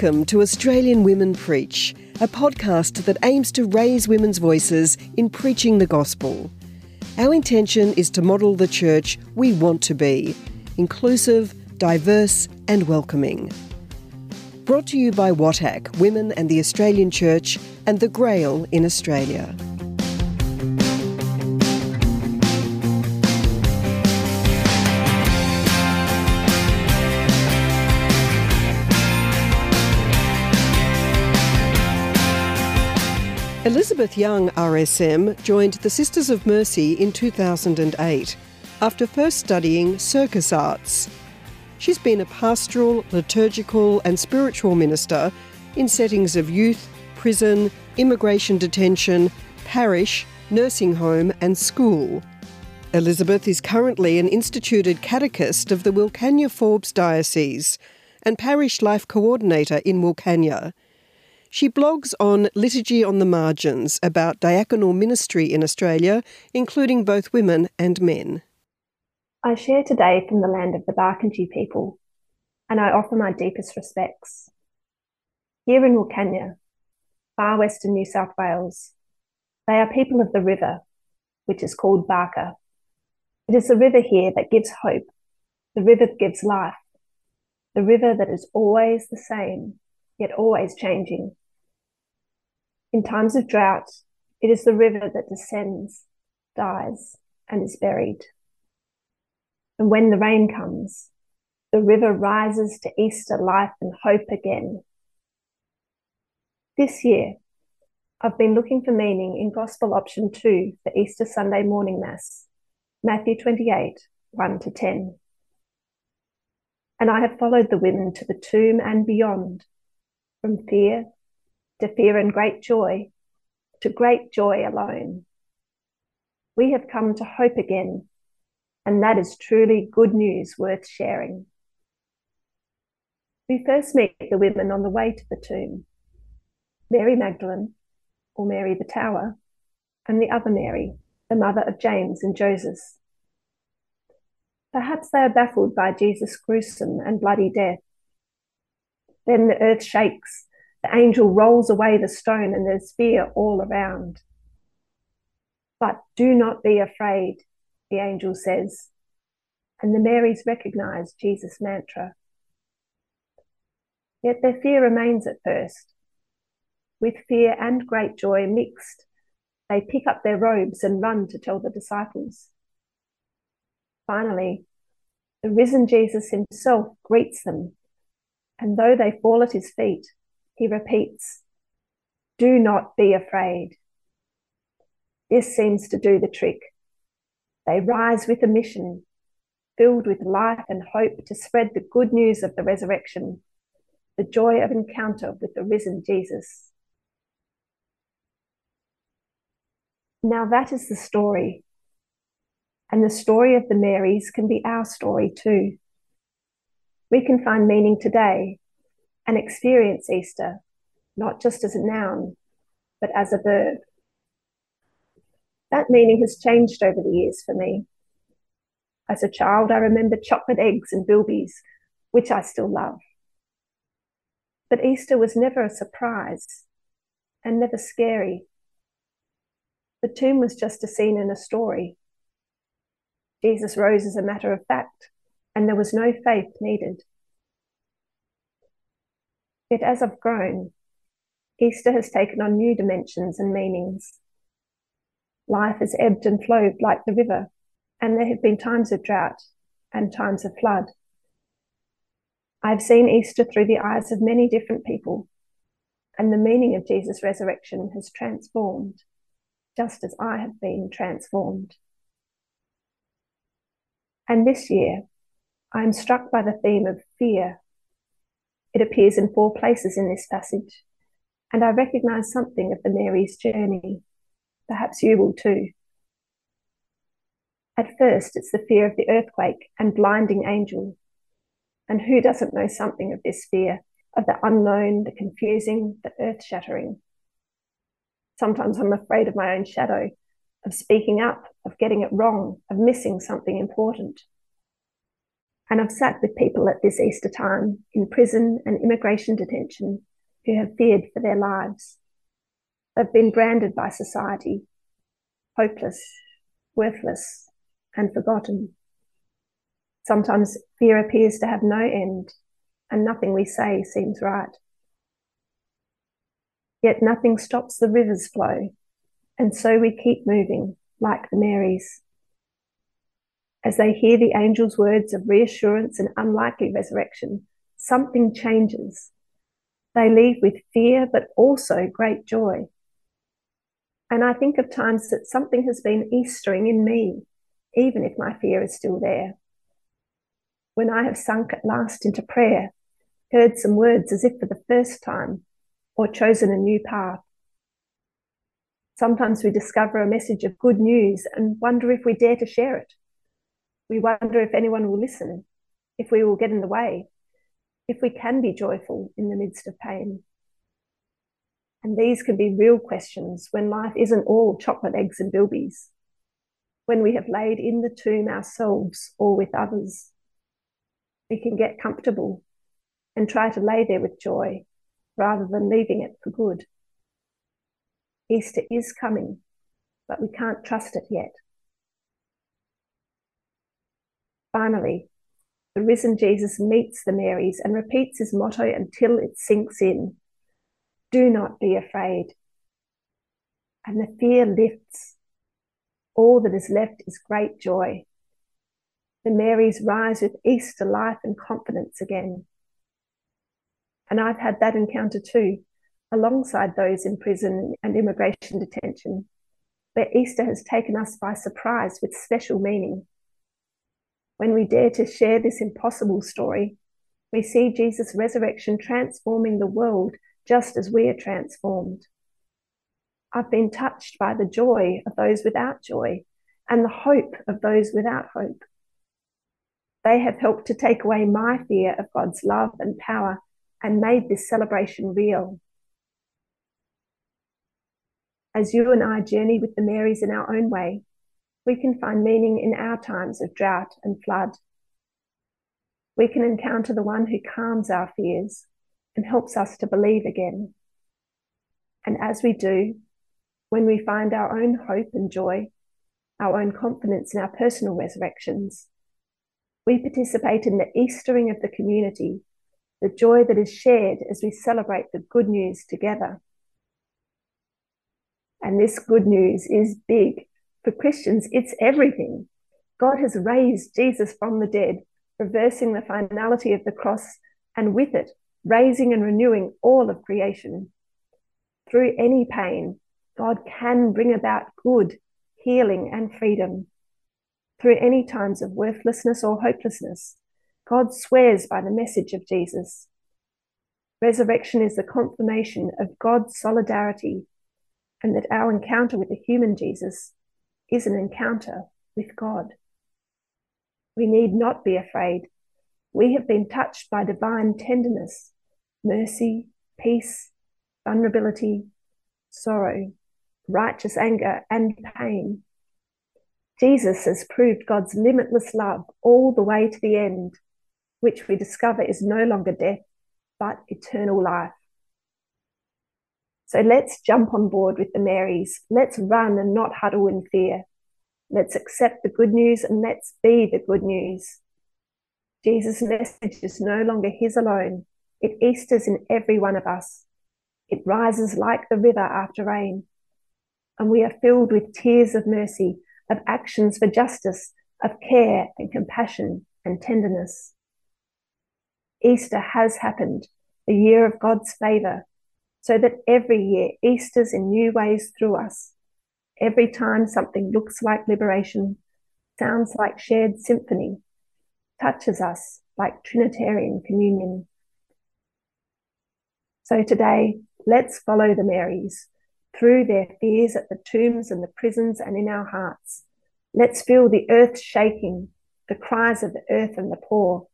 Welcome to Australian Women Preach, a podcast that aims to raise women's voices in preaching the gospel. Our intention is to model the church we want to be inclusive, diverse, and welcoming. Brought to you by WATAC, Women and the Australian Church, and the Grail in Australia. Elizabeth Young, RSM, joined the Sisters of Mercy in 2008 after first studying circus arts. She's been a pastoral, liturgical, and spiritual minister in settings of youth, prison, immigration detention, parish, nursing home, and school. Elizabeth is currently an instituted catechist of the Wilcannia Forbes Diocese and parish life coordinator in Wilcannia. She blogs on Liturgy on the Margins about diaconal ministry in Australia, including both women and men. I share today from the land of the Barkindji people, and I offer my deepest respects. Here in Wilcannia, far western New South Wales, they are people of the river, which is called Baaka. It is the river here that gives hope, the river that gives life, the river that is always the same, yet always changing. In times of drought, it is the river that descends, dies, and is buried. And when the rain comes, the river rises to Easter life and hope again. This year, I've been looking for meaning in Gospel Option 2 for Easter Sunday morning Mass, Matthew 28 1 to 10. And I have followed the women to the tomb and beyond, from fear to fear and great joy, to great joy alone. We have come to hope again, and that is truly good news worth sharing. We first meet the women on the way to the tomb Mary Magdalene, or Mary the Tower, and the other Mary, the mother of James and Joseph. Perhaps they are baffled by Jesus' gruesome and bloody death. Then the earth shakes the angel rolls away the stone and there's fear all around. But do not be afraid, the angel says. And the Marys recognize Jesus' mantra. Yet their fear remains at first. With fear and great joy mixed, they pick up their robes and run to tell the disciples. Finally, the risen Jesus himself greets them, and though they fall at his feet, he repeats, Do not be afraid. This seems to do the trick. They rise with a mission, filled with life and hope to spread the good news of the resurrection, the joy of encounter with the risen Jesus. Now, that is the story. And the story of the Marys can be our story too. We can find meaning today and experience Easter, not just as a noun, but as a verb. That meaning has changed over the years for me. As a child, I remember chocolate eggs and bilbies, which I still love. But Easter was never a surprise and never scary. The tomb was just a scene in a story. Jesus rose as a matter of fact, and there was no faith needed. Yet as I've grown, Easter has taken on new dimensions and meanings. Life has ebbed and flowed like the river, and there have been times of drought and times of flood. I've seen Easter through the eyes of many different people, and the meaning of Jesus' resurrection has transformed, just as I have been transformed. And this year, I am struck by the theme of fear it appears in four places in this passage, and I recognize something of the Mary's journey. Perhaps you will too. At first, it's the fear of the earthquake and blinding angel. And who doesn't know something of this fear, of the unknown, the confusing, the earth shattering? Sometimes I'm afraid of my own shadow, of speaking up, of getting it wrong, of missing something important. And I've sat with people at this Easter time in prison and immigration detention who have feared for their lives. They've been branded by society, hopeless, worthless, and forgotten. Sometimes fear appears to have no end, and nothing we say seems right. Yet nothing stops the river's flow, and so we keep moving like the Marys as they hear the angel's words of reassurance and unlikely resurrection, something changes. They leave with fear, but also great joy. And I think of times that something has been Eastering in me, even if my fear is still there. When I have sunk at last into prayer, heard some words as if for the first time, or chosen a new path. Sometimes we discover a message of good news and wonder if we dare to share it. We wonder if anyone will listen, if we will get in the way, if we can be joyful in the midst of pain. And these can be real questions when life isn't all chocolate eggs and bilbies, when we have laid in the tomb ourselves or with others. We can get comfortable and try to lay there with joy rather than leaving it for good. Easter is coming, but we can't trust it yet. Finally, the risen Jesus meets the Marys and repeats his motto until it sinks in Do not be afraid. And the fear lifts. All that is left is great joy. The Marys rise with Easter life and confidence again. And I've had that encounter too, alongside those in prison and immigration detention, where Easter has taken us by surprise with special meaning. When we dare to share this impossible story, we see Jesus' resurrection transforming the world just as we are transformed. I've been touched by the joy of those without joy and the hope of those without hope. They have helped to take away my fear of God's love and power and made this celebration real. As you and I journey with the Marys in our own way, we can find meaning in our times of drought and flood. We can encounter the one who calms our fears and helps us to believe again. And as we do, when we find our own hope and joy, our own confidence in our personal resurrections, we participate in the Eastering of the community, the joy that is shared as we celebrate the good news together. And this good news is big for Christians, it's everything. God has raised Jesus from the dead, reversing the finality of the cross, and with it, raising and renewing all of creation. Through any pain, God can bring about good, healing, and freedom. Through any times of worthlessness or hopelessness, God swears by the message of Jesus. Resurrection is the confirmation of God's solidarity and that our encounter with the human Jesus is an encounter with God. We need not be afraid. We have been touched by divine tenderness, mercy, peace, vulnerability, sorrow, righteous anger, and pain. Jesus has proved God's limitless love all the way to the end, which we discover is no longer death, but eternal life. So let's jump on board with the Marys. Let's run and not huddle in fear. Let's accept the good news and let's be the good news. Jesus' message is no longer his alone. It Easters in every one of us. It rises like the river after rain. And we are filled with tears of mercy, of actions for justice, of care and compassion and tenderness. Easter has happened, the year of God's favour, so that every year Easter's in new ways through us. Every time something looks like liberation, sounds like shared symphony, touches us like Trinitarian communion. So today, let's follow the Marys through their fears at the tombs and the prisons and in our hearts. Let's feel the earth shaking, the cries of the earth and the poor.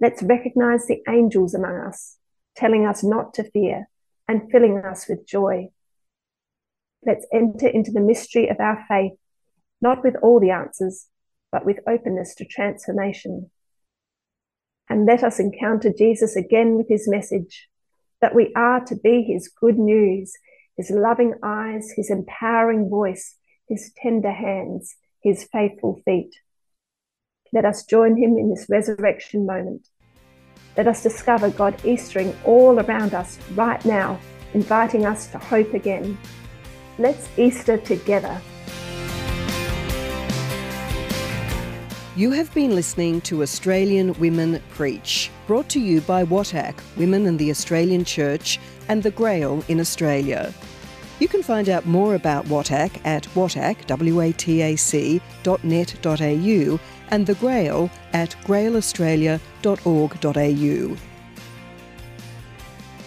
Let's recognize the angels among us, telling us not to fear, and filling us with joy. Let's enter into the mystery of our faith, not with all the answers, but with openness to transformation. And let us encounter Jesus again with his message that we are to be his good news, his loving eyes, his empowering voice, his tender hands, his faithful feet. Let us join him in this resurrection moment. Let us discover God Eastering all around us right now, inviting us to hope again. Let's Easter together. You have been listening to Australian Women Preach, brought to you by WATAC, Women in the Australian Church, and the Grail in Australia. You can find out more about WATAC at watac, W-A-T-A-C, .net.au and the Grail at grailaustralia.org.au.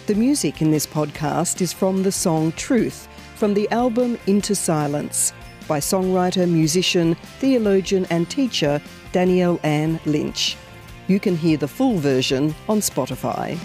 The music in this podcast is from the song Truth from the album Into Silence by songwriter, musician, theologian, and teacher Danielle Ann Lynch. You can hear the full version on Spotify.